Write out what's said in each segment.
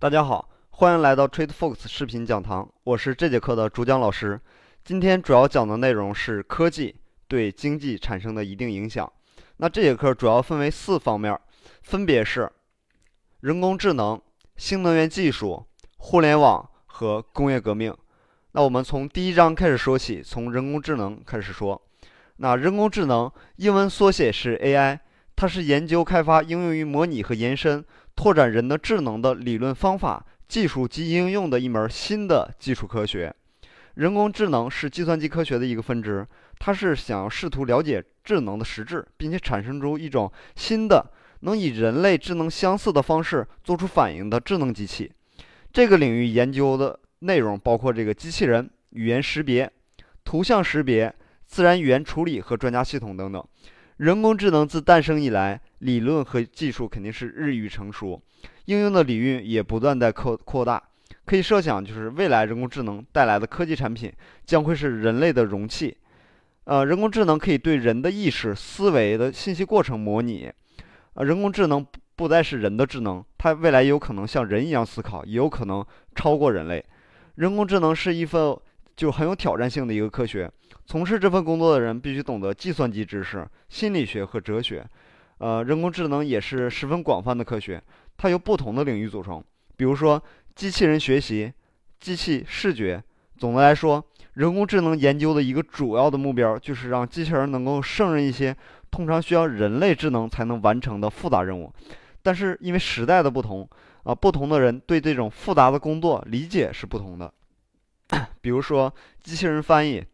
大家好，欢迎来到 TradeFox 视频讲堂，我是这节课的主讲老师。今天主要讲的内容是科技对经济产生的一定影响。那这节课主要分为四方面，分别是人工智能、新能源技术、互联网和工业革命。那我们从第一章开始说起，从人工智能开始说。那人工智能英文缩写是 AI，它是研究开发、应用于模拟和延伸。拓展人的智能的理论方法、技术及应用的一门新的技术科学。人工智能是计算机科学的一个分支，它是想试图了解智能的实质，并且产生出一种新的能以人类智能相似的方式做出反应的智能机器。这个领域研究的内容包括这个机器人、语言识别、图像识别、自然语言处理和专家系统等等。人工智能自诞生以来，理论和技术肯定是日益成熟，应用的领域也不断在扩扩大。可以设想，就是未来人工智能带来的科技产品将会是人类的容器。呃，人工智能可以对人的意识、思维的信息过程模拟。呃，人工智能不再是人的智能，它未来有可能像人一样思考，也有可能超过人类。人工智能是一份就很有挑战性的一个科学。从事这份工作的人必须懂得计算机知识、心理学和哲学。呃，人工智能也是十分广泛的科学，它由不同的领域组成，比如说机器人学习、机器视觉。总的来说，人工智能研究的一个主要的目标就是让机器人能够胜任一些通常需要人类智能才能完成的复杂任务。但是因为时代的不同，啊，不同的人对这种复杂的工作理解是不同的。比如说机器人翻译。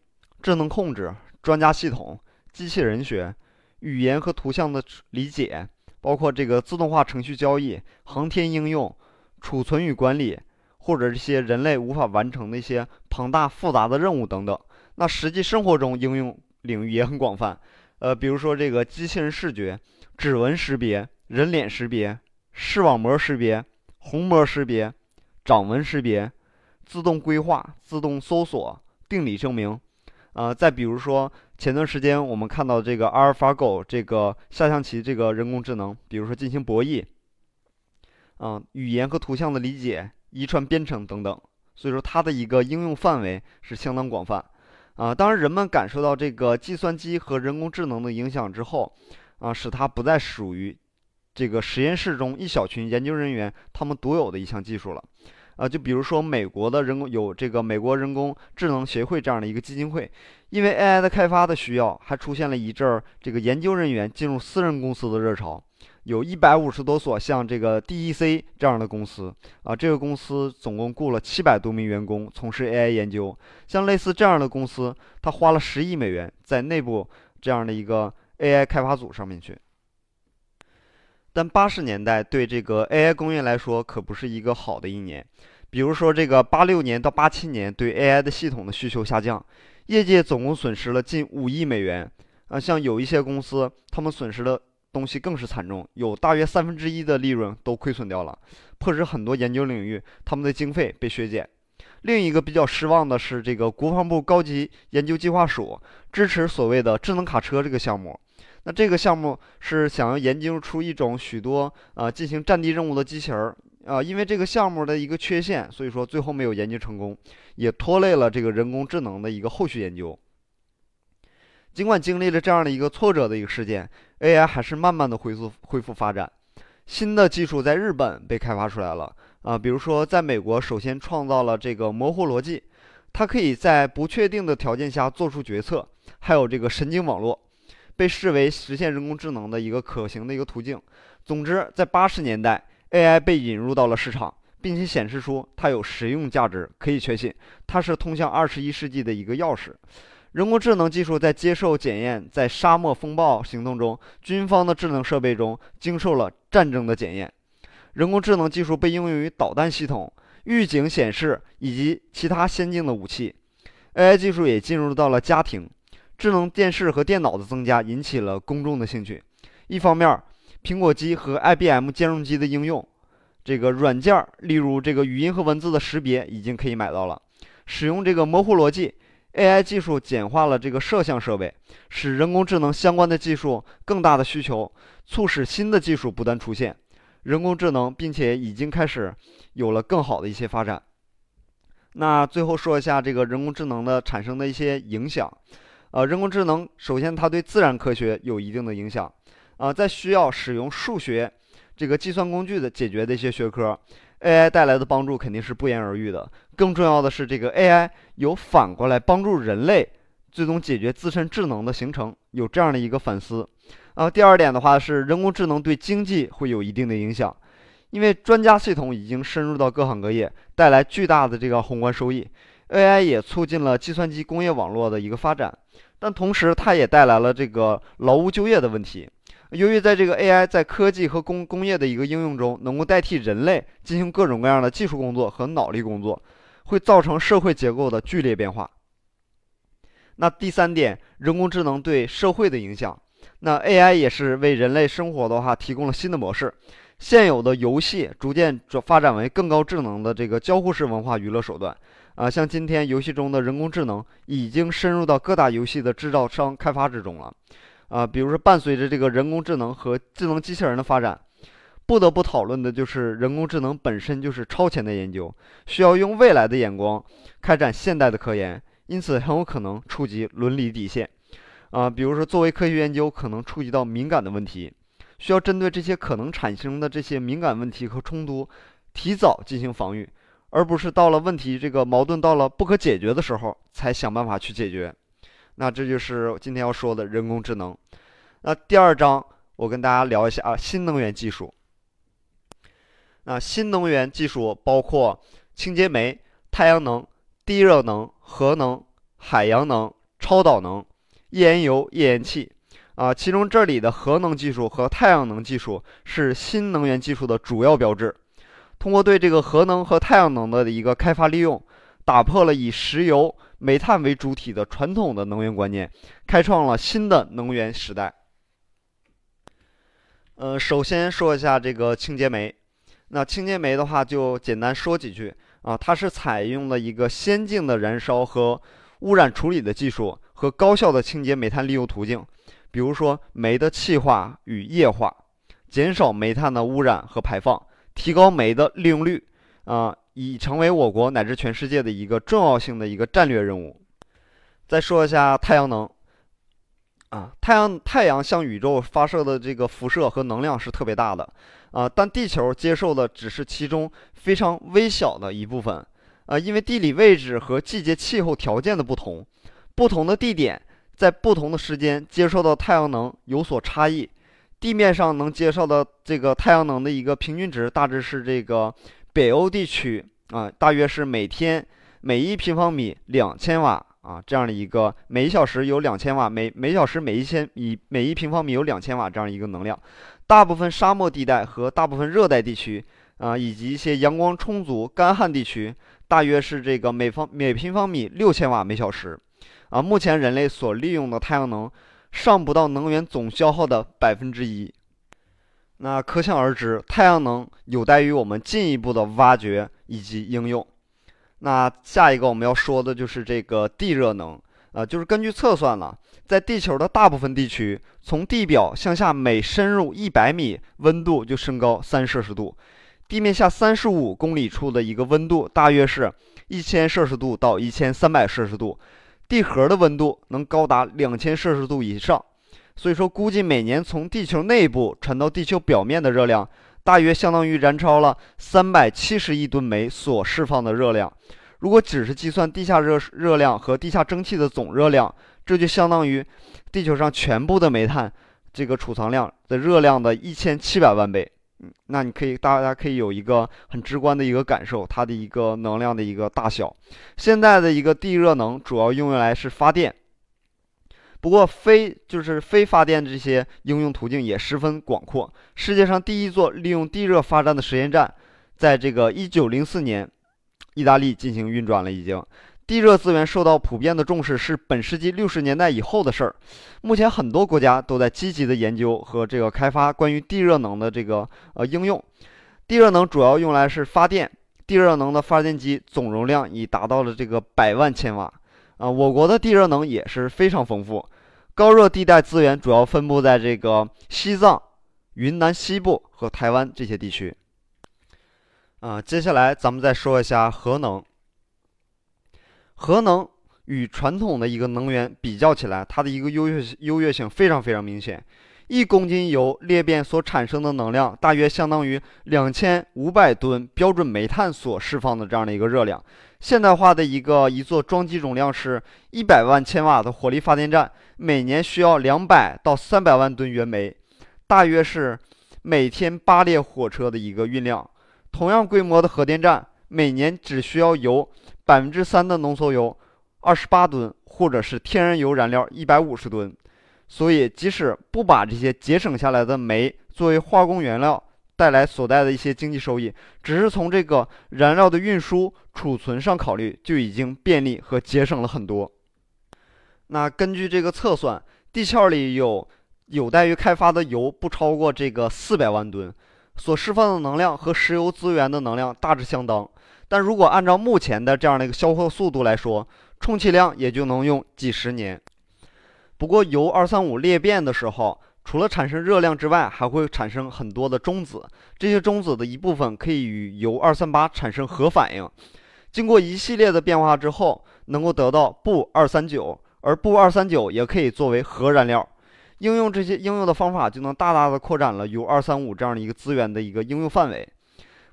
智能控制、专家系统、机器人学、语言和图像的理解，包括这个自动化程序交易、航天应用、储存与管理，或者这些人类无法完成的一些庞大复杂的任务等等。那实际生活中应用领域也很广泛，呃，比如说这个机器人视觉、指纹识别、人脸识别、视网膜识别、虹膜识别、掌纹识别、自动规划、自动搜索、定理证明。呃，再比如说，前段时间我们看到这个阿尔法狗这个下象棋这个人工智能，比如说进行博弈，嗯，语言和图像的理解、遗传编程等等，所以说它的一个应用范围是相当广泛。啊，当然人们感受到这个计算机和人工智能的影响之后，啊，使它不再属于这个实验室中一小群研究人员他们独有的一项技术了。啊，就比如说美国的人工有这个美国人工智能协会这样的一个基金会，因为 AI 的开发的需要，还出现了一阵儿这个研究人员进入私人公司的热潮，有一百五十多所像这个 DEC 这样的公司啊，这个公司总共雇了七百多名员工从事 AI 研究，像类似这样的公司，他花了十亿美元在内部这样的一个 AI 开发组上面去。但八十年代对这个 AI 工业来说可不是一个好的一年，比如说这个八六年到八七年对 AI 的系统的需求下降，业界总共损失了近五亿美元。啊，像有一些公司，他们损失的东西更是惨重，有大约三分之一的利润都亏损掉了，迫使很多研究领域他们的经费被削减。另一个比较失望的是，这个国防部高级研究计划署支持所谓的智能卡车这个项目。那这个项目是想要研究出一种许多啊进行战地任务的机器人儿啊，因为这个项目的一个缺陷，所以说最后没有研究成功，也拖累了这个人工智能的一个后续研究。尽管经历了这样的一个挫折的一个事件，AI 还是慢慢的恢复恢复发展。新的技术在日本被开发出来了啊，比如说在美国首先创造了这个模糊逻辑，它可以在不确定的条件下做出决策，还有这个神经网络。被视为实现人工智能的一个可行的一个途径。总之，在八十年代，AI 被引入到了市场，并且显示出它有实用价值，可以确信它是通向二十一世纪的一个钥匙。人工智能技术在接受检验，在沙漠风暴行动中，军方的智能设备中经受了战争的检验。人工智能技术被应用于导弹系统、预警显示以及其他先进的武器。AI 技术也进入到了家庭。智能电视和电脑的增加引起了公众的兴趣。一方面，苹果机和 IBM 兼容机的应用，这个软件，例如这个语音和文字的识别，已经可以买到了。使用这个模糊逻辑 AI 技术，简化了这个摄像设备，使人工智能相关的技术更大的需求，促使新的技术不断出现。人工智能，并且已经开始有了更好的一些发展。那最后说一下这个人工智能的产生的一些影响。呃，人工智能首先它对自然科学有一定的影响。啊，在需要使用数学这个计算工具的解决的一些学科，AI 带来的帮助肯定是不言而喻的。更重要的是，这个 AI 有反过来帮助人类最终解决自身智能的形成，有这样的一个反思。啊，第二点的话是人工智能对经济会有一定的影响。因为专家系统已经深入到各行各业，带来巨大的这个宏观收益。AI 也促进了计算机工业网络的一个发展，但同时它也带来了这个劳务就业的问题。由于在这个 AI 在科技和工工业的一个应用中，能够代替人类进行各种各样的技术工作和脑力工作，会造成社会结构的剧烈变化。那第三点，人工智能对社会的影响，那 AI 也是为人类生活的话提供了新的模式。现有的游戏逐渐转发展为更高智能的这个交互式文化娱乐手段，啊，像今天游戏中的人工智能已经深入到各大游戏的制造商开发之中了，啊，比如说伴随着这个人工智能和智能机器人的发展，不得不讨论的就是人工智能本身就是超前的研究，需要用未来的眼光开展现代的科研，因此很有可能触及伦理底线，啊，比如说作为科学研究可能触及到敏感的问题。需要针对这些可能产生的这些敏感问题和冲突，提早进行防御，而不是到了问题这个矛盾到了不可解决的时候才想办法去解决。那这就是今天要说的人工智能。那第二章我跟大家聊一下啊，新能源技术。那新能源技术包括清洁煤、太阳能、地热能、核能、海洋能、超导能、页岩油、页岩气。啊，其中这里的核能技术和太阳能技术是新能源技术的主要标志。通过对这个核能和太阳能的一个开发利用，打破了以石油、煤炭为主体的传统的能源观念，开创了新的能源时代。呃，首先说一下这个清洁煤。那清洁煤的话，就简单说几句啊，它是采用了一个先进的燃烧和污染处理的技术和高效的清洁煤炭利用途径。比如说煤的气化与液化，减少煤炭的污染和排放，提高煤的利用率，啊，已成为我国乃至全世界的一个重要性的一个战略任务。再说一下太阳能，啊，太阳太阳向宇宙发射的这个辐射和能量是特别大的，啊，但地球接受的只是其中非常微小的一部分，啊，因为地理位置和季节气候条件的不同，不同的地点。在不同的时间接受到太阳能有所差异，地面上能接受的这个太阳能的一个平均值大致是这个北欧地区啊，大约是每天每一平方米两千瓦啊这样的一个每小时有两千瓦每每小时每一千米每一平方米有两千瓦这样一个能量，大部分沙漠地带和大部分热带地区啊以及一些阳光充足干旱地区，大约是这个每方每平方米六千瓦每小时。啊，目前人类所利用的太阳能尚不到能源总消耗的百分之一，那可想而知，太阳能有待于我们进一步的挖掘以及应用。那下一个我们要说的就是这个地热能，啊，就是根据测算了，在地球的大部分地区，从地表向下每深入一百米，温度就升高三摄氏度，地面下三十五公里处的一个温度大约是一千摄氏度到一千三百摄氏度。地核的温度能高达两千摄氏度以上，所以说估计每年从地球内部传到地球表面的热量，大约相当于燃烧了三百七十亿吨煤所释放的热量。如果只是计算地下热热量和地下蒸汽的总热量，这就相当于地球上全部的煤炭这个储藏量的热量的一千七百万倍。那你可以，大家可以有一个很直观的一个感受，它的一个能量的一个大小。现在的一个地热能主要用来是发电，不过非就是非发电这些应用途径也十分广阔。世界上第一座利用地热发电的实验站，在这个一九零四年，意大利进行运转了，已经。地热资源受到普遍的重视是本世纪六十年代以后的事儿。目前很多国家都在积极的研究和这个开发关于地热能的这个呃应用。地热能主要用来是发电，地热能的发电机总容量已达到了这个百万千瓦。啊，我国的地热能也是非常丰富，高热地带资源主要分布在这个西藏、云南西部和台湾这些地区。啊，接下来咱们再说一下核能。核能与传统的一个能源比较起来，它的一个优越优越性非常非常明显。一公斤油裂变所产生的能量，大约相当于两千五百吨标准煤炭所释放的这样的一个热量。现代化的一个一座装机容量是一百万千瓦的火力发电站，每年需要两百到三百万吨原煤，大约是每天八列火车的一个运量。同样规模的核电站，每年只需要油百分之三的浓缩铀二十八吨，或者是天然油燃料一百五十吨。所以，即使不把这些节省下来的煤作为化工原料带来所带的一些经济收益，只是从这个燃料的运输、储存上考虑，就已经便利和节省了很多。那根据这个测算，地壳里有有待于开发的油不超过这个四百万吨，所释放的能量和石油资源的能量大致相当。但如果按照目前的这样的一个消耗速度来说，充其量也就能用几十年。不过，铀二三五裂变的时候，除了产生热量之外，还会产生很多的中子。这些中子的一部分可以与铀二三八产生核反应，经过一系列的变化之后，能够得到钚二三九，而钚二三九也可以作为核燃料。应用这些应用的方法，就能大大的扩展了铀二三五这样的一个资源的一个应用范围。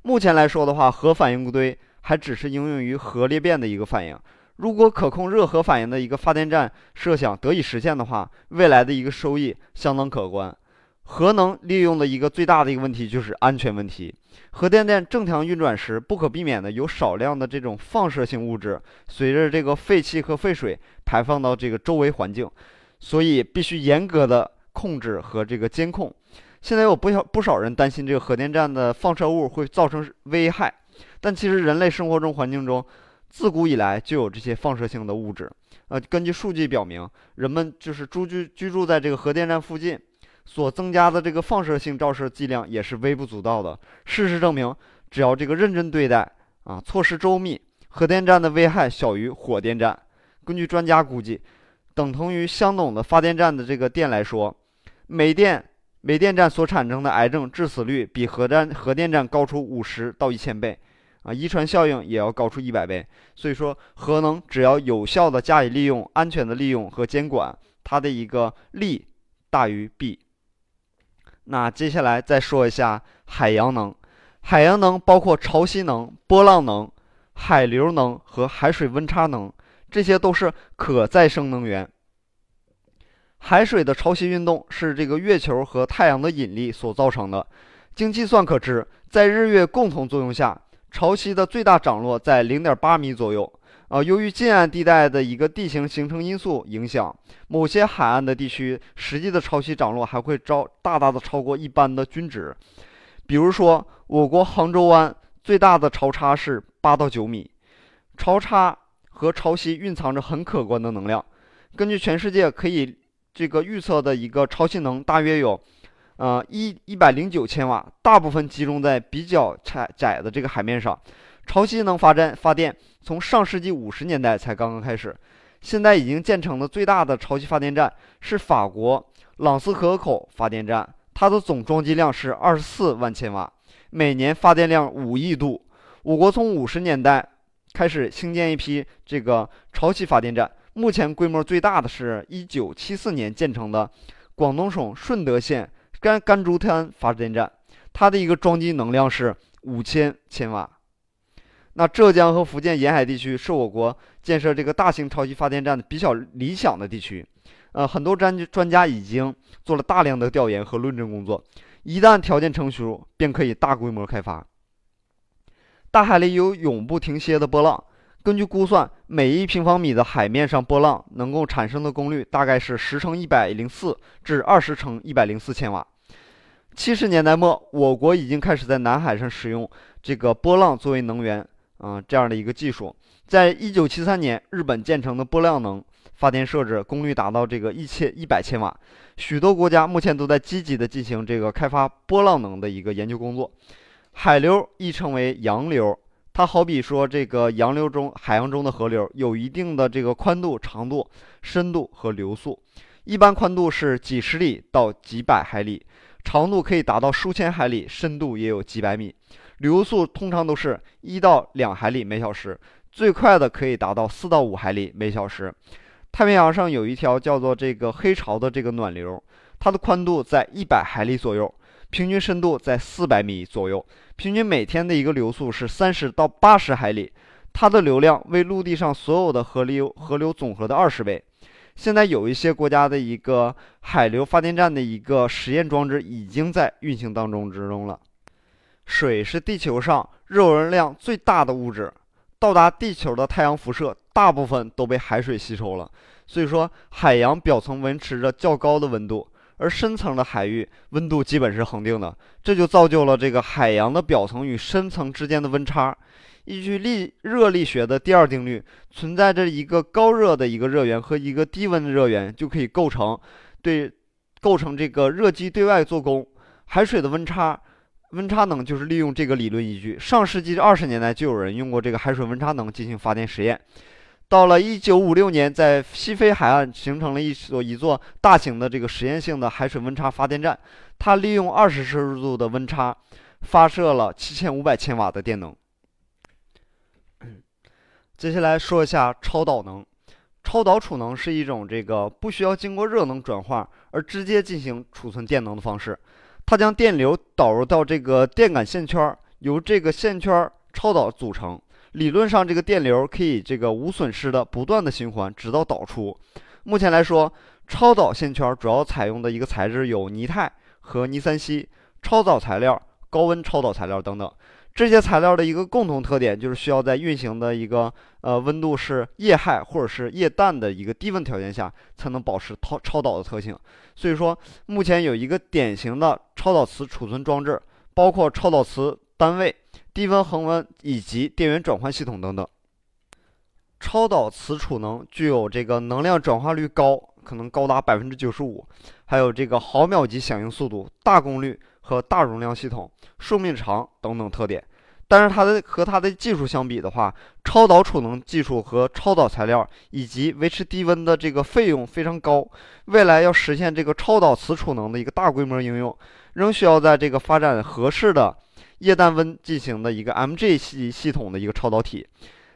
目前来说的话，核反应堆还只是应用于核裂变的一个反应。如果可控热核反应的一个发电站设想得以实现的话，未来的一个收益相当可观。核能利用的一个最大的一个问题就是安全问题。核电站正常运转时，不可避免的有少量的这种放射性物质随着这个废气和废水排放到这个周围环境，所以必须严格的控制和这个监控。现在有不少不少人担心这个核电站的放射物会造成危害，但其实人类生活中环境中。自古以来就有这些放射性的物质，呃，根据数据表明，人们就是住居居住在这个核电站附近，所增加的这个放射性照射剂量也是微不足道的。事实证明，只要这个认真对待，啊，措施周密，核电站的危害小于火电站。根据专家估计，等同于相等的发电站的这个电来说，煤电煤电站所产生的癌症致死率比核站核电站高出五十到一千倍。啊，遗传效应也要高出一百倍，所以说核能只要有效的加以利用、安全的利用和监管，它的一个利大于弊。那接下来再说一下海洋能，海洋能包括潮汐能、波浪能、海流能和海水温差能，这些都是可再生能源。海水的潮汐运动是这个月球和太阳的引力所造成的，经计算可知，在日月共同作用下。潮汐的最大涨落在零点八米左右，啊，由于近岸地带的一个地形形成因素影响，某些海岸的地区实际的潮汐涨落还会超大大的超过一般的均值。比如说，我国杭州湾最大的潮差是八到九米，潮差和潮汐蕴藏着很可观的能量。根据全世界可以这个预测的一个潮汐能，大约有。呃，一一百零九千瓦，大部分集中在比较窄窄的这个海面上。潮汐能发电发电从上世纪五十年代才刚刚开始，现在已经建成的最大的潮汐发电站是法国朗斯河口发电站，它的总装机量是二十四万千瓦，每年发电量五亿度。我国从五十年代开始兴建一批这个潮汐发电站，目前规模最大的是一九七四年建成的广东省顺德县。甘甘竹滩发电站，它的一个装机能量是五千千瓦。那浙江和福建沿海地区是我国建设这个大型潮汐发电站的比较理想的地区。呃，很多专专家已经做了大量的调研和论证工作，一旦条件成熟，便可以大规模开发。大海里有永不停歇的波浪。根据估算，每一平方米的海面上波浪能够产生的功率大概是十乘一百零四至二十乘一百零四千瓦。七十年代末，我国已经开始在南海上使用这个波浪作为能源，啊，这样的一个技术。在一九七三年，日本建成的波浪能发电设置功率达到这个一千一百千瓦。许多国家目前都在积极的进行这个开发波浪能的一个研究工作。海流亦称为洋流。它好比说，这个洋流中、海洋中的河流有一定的这个宽度、长度、深度和流速，一般宽度是几十里到几百海里，长度可以达到数千海里，深度也有几百米。流速通常都是一到两海里每小时，最快的可以达到四到五海里每小时。太平洋上有一条叫做这个黑潮的这个暖流，它的宽度在一百海里左右，平均深度在四百米左右，平均每天的一个流速是三十到八十海里，它的流量为陆地上所有的河流河流总和的二十倍。现在有一些国家的一个海流发电站的一个实验装置已经在运行当中之中了。水是地球上热容量最大的物质。到达地球的太阳辐射大部分都被海水吸收了，所以说海洋表层维持着较高的温度，而深层的海域温度基本是恒定的，这就造就了这个海洋的表层与深层之间的温差。依据力热力学的第二定律，存在着一个高热的一个热源和一个低温的热源，就可以构成对构成这个热机对外做功，海水的温差。温差能就是利用这个理论依据。上世纪二十年代就有人用过这个海水温差能进行发电实验。到了一九五六年，在西非海岸形成了一所一座大型的这个实验性的海水温差发电站，它利用二十摄氏度的温差发射了七千五百千瓦的电能。接下来说一下超导能。超导储能是一种这个不需要经过热能转化而直接进行储存电能的方式。它将电流导入到这个电感线圈，由这个线圈超导组成。理论上，这个电流可以这个无损失的不断的循环，直到导出。目前来说，超导线圈主要采用的一个材质有泥钛和泥三烯、超导材料、高温超导材料等等。这些材料的一个共同特点就是需要在运行的一个呃温度是液氦或者是液氮的一个低温条件下，才能保持超超导的特性。所以说，目前有一个典型的超导磁储存装置，包括超导磁单位、低温恒温以及电源转换系统等等。超导磁储能具有这个能量转化率高，可能高达百分之九十五，还有这个毫秒级响应速度、大功率。和大容量系统、寿命长等等特点，但是它的和它的技术相比的话，超导储能技术和超导材料以及维持低温的这个费用非常高。未来要实现这个超导磁储能的一个大规模应用，仍需要在这个发展合适的液氮温进行的一个 MG 系系统的一个超导体。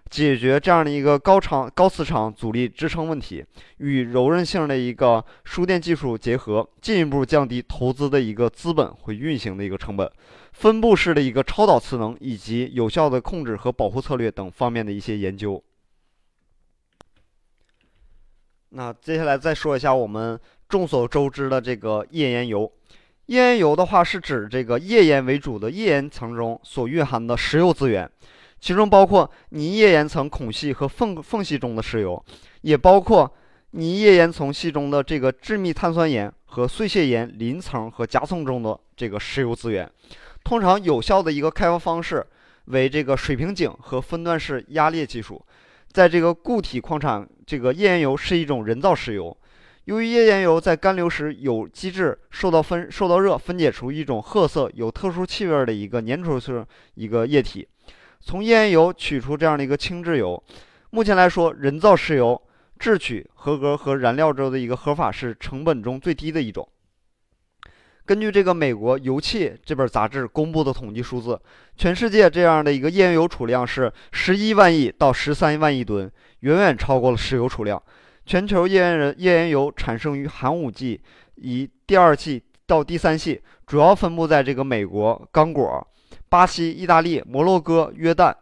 解决这样的一个高场高磁场阻力支撑问题，与柔韧性的一个输电技术结合，进一步降低投资的一个资本和运行的一个成本，分布式的一个超导磁能以及有效的控制和保护策略等方面的一些研究。那接下来再说一下我们众所周知的这个页岩油。页岩油的话是指这个页岩为主的页岩层中所蕴含的石油资源。其中包括泥页岩层孔隙和缝缝隙中的石油，也包括泥页岩层隙中的这个致密碳酸盐和碎屑岩鳞层和夹层中的这个石油资源。通常有效的一个开发方式为这个水平井和分段式压裂技术。在这个固体矿产，这个页岩油是一种人造石油。由于页岩油在干流时有机质受到分受到热分解出一种褐色有特殊气味的一个粘稠性一个液体。从页岩油取出这样的一个轻质油，目前来说，人造石油制取合格和燃料中的一个合法是成本中最低的一种。根据这个美国油气这本杂志公布的统计数字，全世界这样的一个页岩油储量是十一万亿到十三万亿吨，远远超过了石油储量。全球页岩人页岩油产生于寒武纪，以第二季到第三季，主要分布在这个美国刚果。巴西、意大利、摩洛哥、约旦、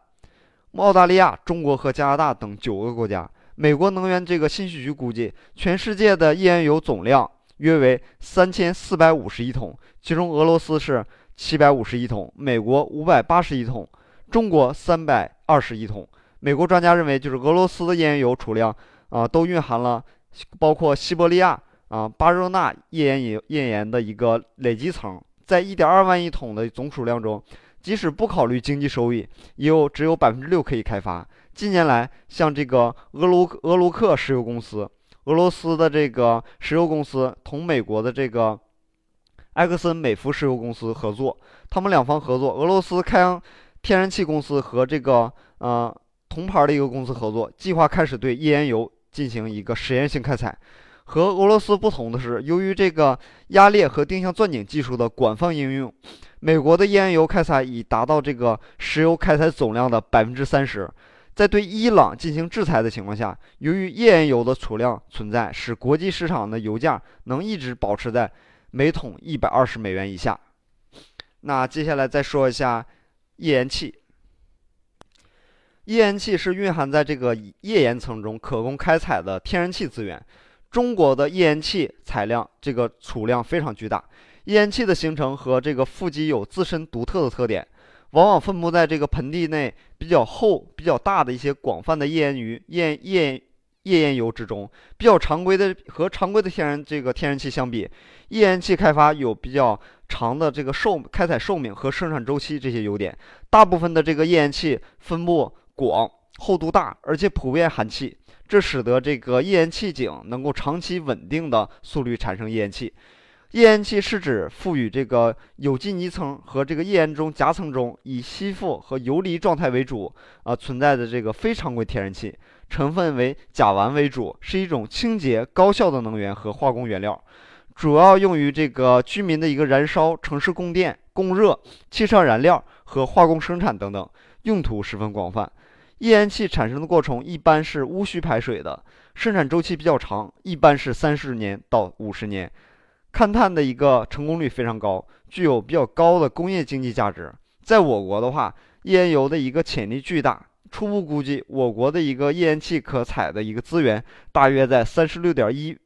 澳大利亚、中国和加拿大等九个国家。美国能源这个信息局估计，全世界的页岩油总量约为三千四百五十亿桶，其中俄罗斯是七百五十亿桶，美国五百八十亿桶，中国三百二十亿桶。美国专家认为，就是俄罗斯的页岩油储量啊，都蕴含了包括西伯利亚啊、巴热纳页岩油页岩的一个累积层，在一点二万亿桶的总储量中。即使不考虑经济收益，也有只有百分之六可以开发。近年来，像这个俄卢俄卢克石油公司、俄罗斯的这个石油公司同美国的这个埃克森美孚石油公司合作，他们两方合作。俄罗斯开阳天然气公司和这个呃铜牌的一个公司合作，计划开始对页岩油进行一个实验性开采。和俄罗斯不同的是，由于这个压裂和定向钻井技术的广泛应用，美国的页岩油开采已达到这个石油开采总量的百分之三十。在对伊朗进行制裁的情况下，由于页岩油的储量存在，使国际市场的油价能一直保持在每桶一百二十美元以下。那接下来再说一下页岩气。页岩气是蕴含在这个页岩层中可供开采的天然气资源。中国的页岩气采量这个储量非常巨大。页岩气的形成和这个富集有自身独特的特点。往往分布在这个盆地内比较厚、比较大的一些广泛的页岩油、页页页岩油之中。比较常规的和常规的天然这个天然气相比，页岩气开发有比较长的这个寿开采寿命和生产周期这些优点。大部分的这个页岩气分布广、厚度大，而且普遍含气，这使得这个页岩气井能够长期稳定的速率产生页岩气。页岩气是指赋予这个有机泥层和这个页岩中夹层中以吸附和游离状态为主啊存在的这个非常规天然气，成分为甲烷为主，是一种清洁高效的能源和化工原料，主要用于这个居民的一个燃烧、城市供电、供热、汽车燃料和化工生产等等，用途十分广泛。页岩气产生的过程一般是无需排水的，生产周期比较长，一般是三十年到五十年。勘探的一个成功率非常高，具有比较高的工业经济价值。在我国的话，页岩油的一个潜力巨大。初步估计，我国的一个页岩气可采的一个资源大约在三十六点一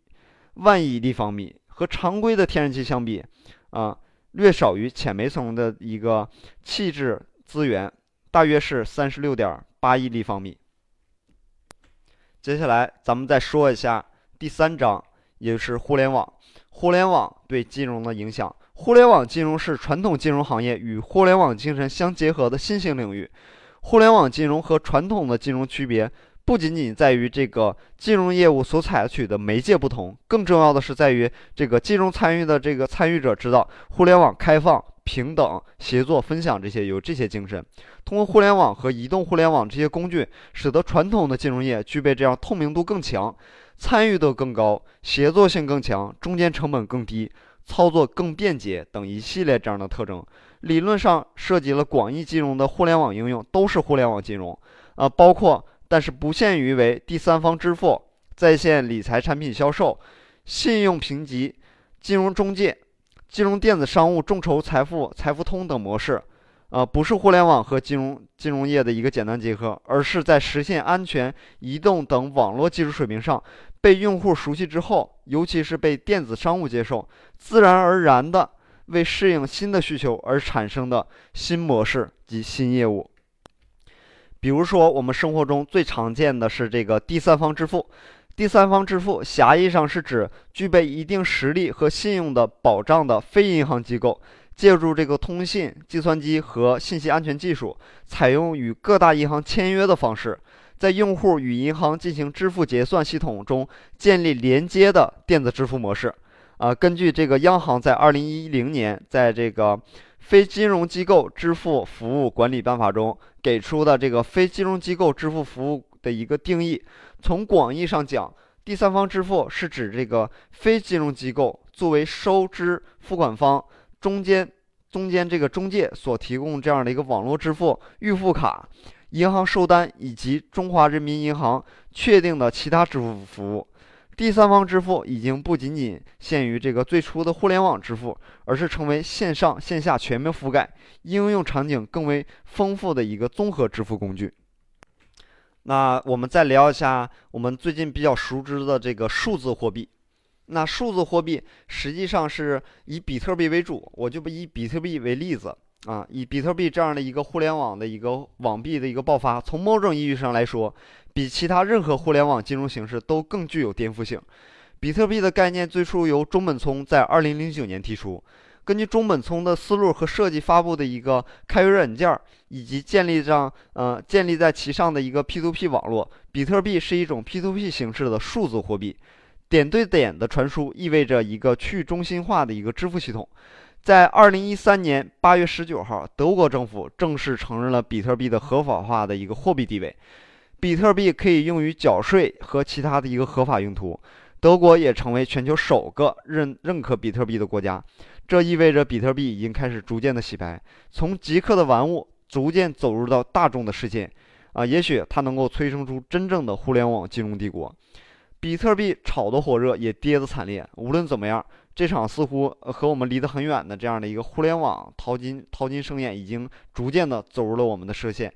万亿立方米，和常规的天然气相比，啊，略少于浅煤层的一个气质资源，大约是三十六点八亿立方米。接下来，咱们再说一下第三章，也就是互联网。互联网对金融的影响。互联网金融是传统金融行业与互联网精神相结合的新兴领域。互联网金融和传统的金融区别不仅仅在于这个金融业务所采取的媒介不同，更重要的是在于这个金融参与的这个参与者知道互联网开放、平等、协作、分享这些有这些精神。通过互联网和移动互联网这些工具，使得传统的金融业具备这样透明度更强。参与度更高，协作性更强，中间成本更低，操作更便捷等一系列这样的特征。理论上涉及了广义金融的互联网应用都是互联网金融，啊，包括但是不限于为第三方支付、在线理财产品销售、信用评级、金融中介、金融电子商务、众筹财富、财付通等模式。啊，不是互联网和金融金融业的一个简单结合，而是在实现安全、移动等网络技术水平上被用户熟悉之后，尤其是被电子商务接受，自然而然的为适应新的需求而产生的新模式及新业务。比如说，我们生活中最常见的是这个第三方支付。第三方支付狭义上是指具备一定实力和信用的保障的非银行机构。借助这个通信、计算机和信息安全技术，采用与各大银行签约的方式，在用户与银行进行支付结算系统中建立连接的电子支付模式。啊，根据这个央行在二零一零年在这个《非金融机构支付服务管理办法》中给出的这个非金融机构支付服务的一个定义，从广义上讲，第三方支付是指这个非金融机构作为收支付款方。中间中间这个中介所提供这样的一个网络支付、预付卡、银行收单以及中华人民银行确定的其他支付服务。第三方支付已经不仅仅限于这个最初的互联网支付，而是成为线上线下全面覆盖、应用场景更为丰富的一个综合支付工具。那我们再聊一下我们最近比较熟知的这个数字货币。那数字货币实际上是以比特币为主，我就不以比特币为例子啊，以比特币这样的一个互联网的一个网币的一个爆发，从某种意义上来说，比其他任何互联网金融形式都更具有颠覆性。比特币的概念最初由中本聪在2009年提出，根据中本聪的思路和设计发布的一个开源软件，以及建立上呃建立在其上的一个 P2P 网络，比特币是一种 P2P 形式的数字货币。点对点的传输意味着一个去中心化的一个支付系统。在二零一三年八月十九号，德国政府正式承认了比特币的合法化的一个货币地位。比特币可以用于缴税和其他的一个合法用途。德国也成为全球首个认认可比特币的国家。这意味着比特币已经开始逐渐的洗白，从极客的玩物逐渐走入到大众的视线。啊，也许它能够催生出真正的互联网金融帝国。比特币炒得火热，也跌得惨烈。无论怎么样，这场似乎和我们离得很远的这样的一个互联网淘金淘金盛宴，已经逐渐的走入了我们的视线。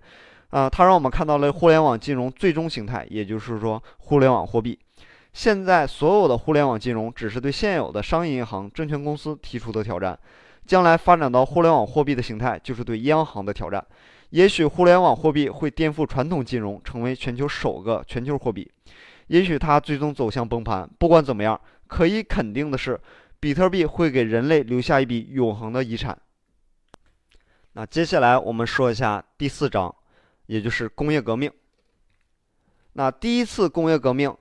啊，它让我们看到了互联网金融最终形态，也就是说，互联网货币。现在所有的互联网金融只是对现有的商业银行、证券公司提出的挑战，将来发展到互联网货币的形态，就是对央行的挑战。也许互联网货币会颠覆传统金融，成为全球首个全球货币。也许它最终走向崩盘。不管怎么样，可以肯定的是，比特币会给人类留下一笔永恒的遗产。那接下来我们说一下第四章。也就是工业革命。那第一次工业革命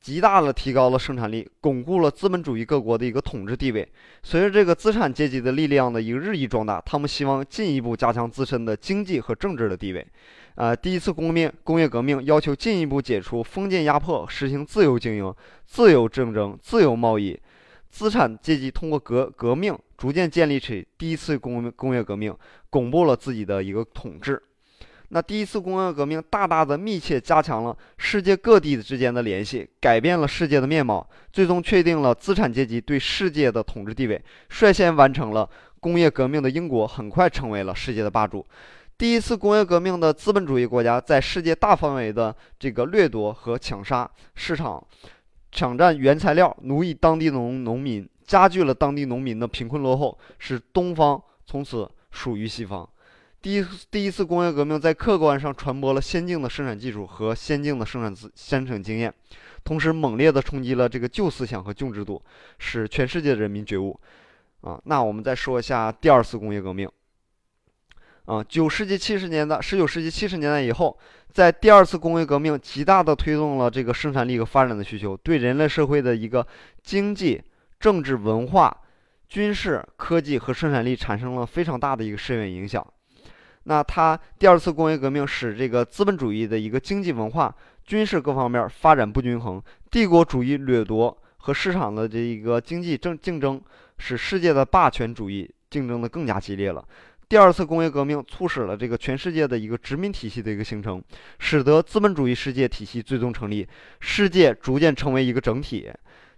极大的提高了生产力，巩固了资本主义各国的一个统治地位。随着这个资产阶级的力量的一个日益壮大，他们希望进一步加强自身的经济和政治的地位。啊，第一次工业工业革命要求进一步解除封建压迫，实行自由经营、自由竞争、自由贸易。资产阶级通过革革命逐渐建立起第一次工工业革命，巩固了自己的一个统治。那第一次工业革命大大的密切加强了世界各地之间的联系，改变了世界的面貌，最终确定了资产阶级对世界的统治地位。率先完成了工业革命的英国，很快成为了世界的霸主。第一次工业革命的资本主义国家在世界大范围的这个掠夺和抢杀市场，抢占原材料，奴役当地农农民，加剧了当地农民的贫困落后，使东方从此属于西方。第一第一次工业革命在客观上传播了先进的生产技术和先进的生产资生产经验，同时猛烈地冲击了这个旧思想和旧制度，使全世界人民觉悟。啊，那我们再说一下第二次工业革命。啊，九世纪七十年代，十九世纪七十年代以后，在第二次工业革命极大地推动了这个生产力和发展的需求，对人类社会的一个经济、政治、文化、军事、科技和生产力产生了非常大的一个深远影响。那它第二次工业革命使这个资本主义的一个经济、文化、军事各方面发展不均衡，帝国主义掠夺和市场的这一个经济争竞争，使世界的霸权主义竞争的更加激烈了。第二次工业革命促使了这个全世界的一个殖民体系的一个形成，使得资本主义世界体系最终成立，世界逐渐成为一个整体。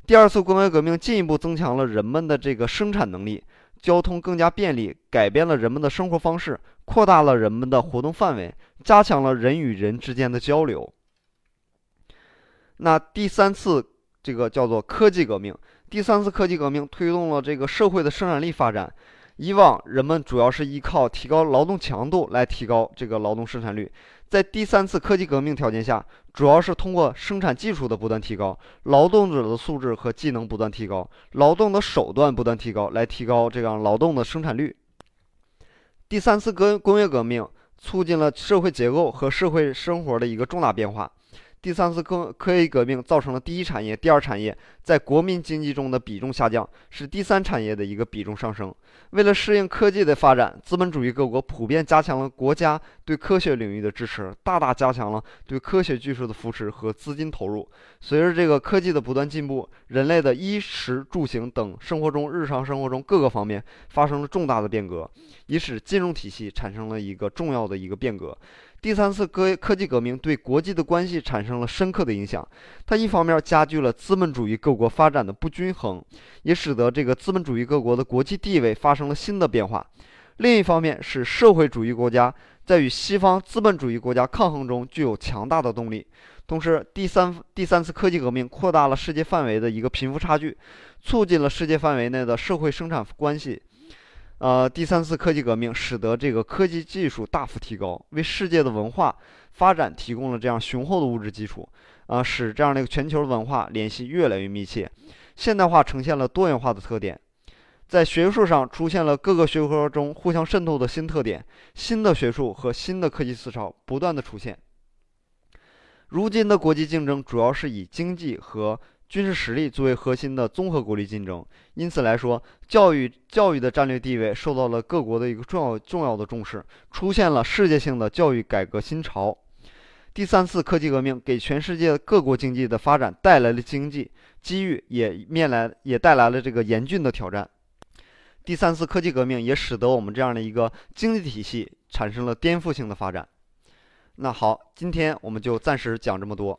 第二次工业革命进一步增强了人们的这个生产能力。交通更加便利，改变了人们的生活方式，扩大了人们的活动范围，加强了人与人之间的交流。那第三次这个叫做科技革命，第三次科技革命推动了这个社会的生产力发展。以往人们主要是依靠提高劳动强度来提高这个劳动生产率。在第三次科技革命条件下，主要是通过生产技术的不断提高，劳动者的素质和技能不断提高，劳动的手段不断提高，来提高这样劳动的生产率。第三次革工业革命促进了社会结构和社会生活的一个重大变化。第三次科科技革命造成了第一产业、第二产业在国民经济中的比重下降，使第三产业的一个比重上升。为了适应科技的发展，资本主义各国普遍加强了国家对科学领域的支持，大大加强了对科学技术的扶持和资金投入。随着这个科技的不断进步，人类的衣食住行等生活中日常生活中各个方面发生了重大的变革，也使金融体系产生了一个重要的一个变革。第三次科科技革命对国际的关系产生了深刻的影响。它一方面加剧了资本主义各国发展的不均衡，也使得这个资本主义各国的国际地位发生了新的变化；另一方面，使社会主义国家在与西方资本主义国家抗衡中具有强大的动力。同时，第三第三次科技革命扩大了世界范围的一个贫富差距，促进了世界范围内的社会生产关系。呃，第三次科技革命使得这个科技技术大幅提高，为世界的文化发展提供了这样雄厚的物质基础，啊，使这样的一个全球文化联系越来越密切。现代化呈现了多元化的特点，在学术上出现了各个学科中互相渗透的新特点，新的学术和新的科技思潮不断的出现。如今的国际竞争主要是以经济和军事实力作为核心的综合国力竞争，因此来说，教育教育的战略地位受到了各国的一个重要重要的重视，出现了世界性的教育改革新潮。第三次科技革命给全世界各国经济的发展带来了经济机遇，也面来也带来了这个严峻的挑战。第三次科技革命也使得我们这样的一个经济体系产生了颠覆性的发展。那好，今天我们就暂时讲这么多。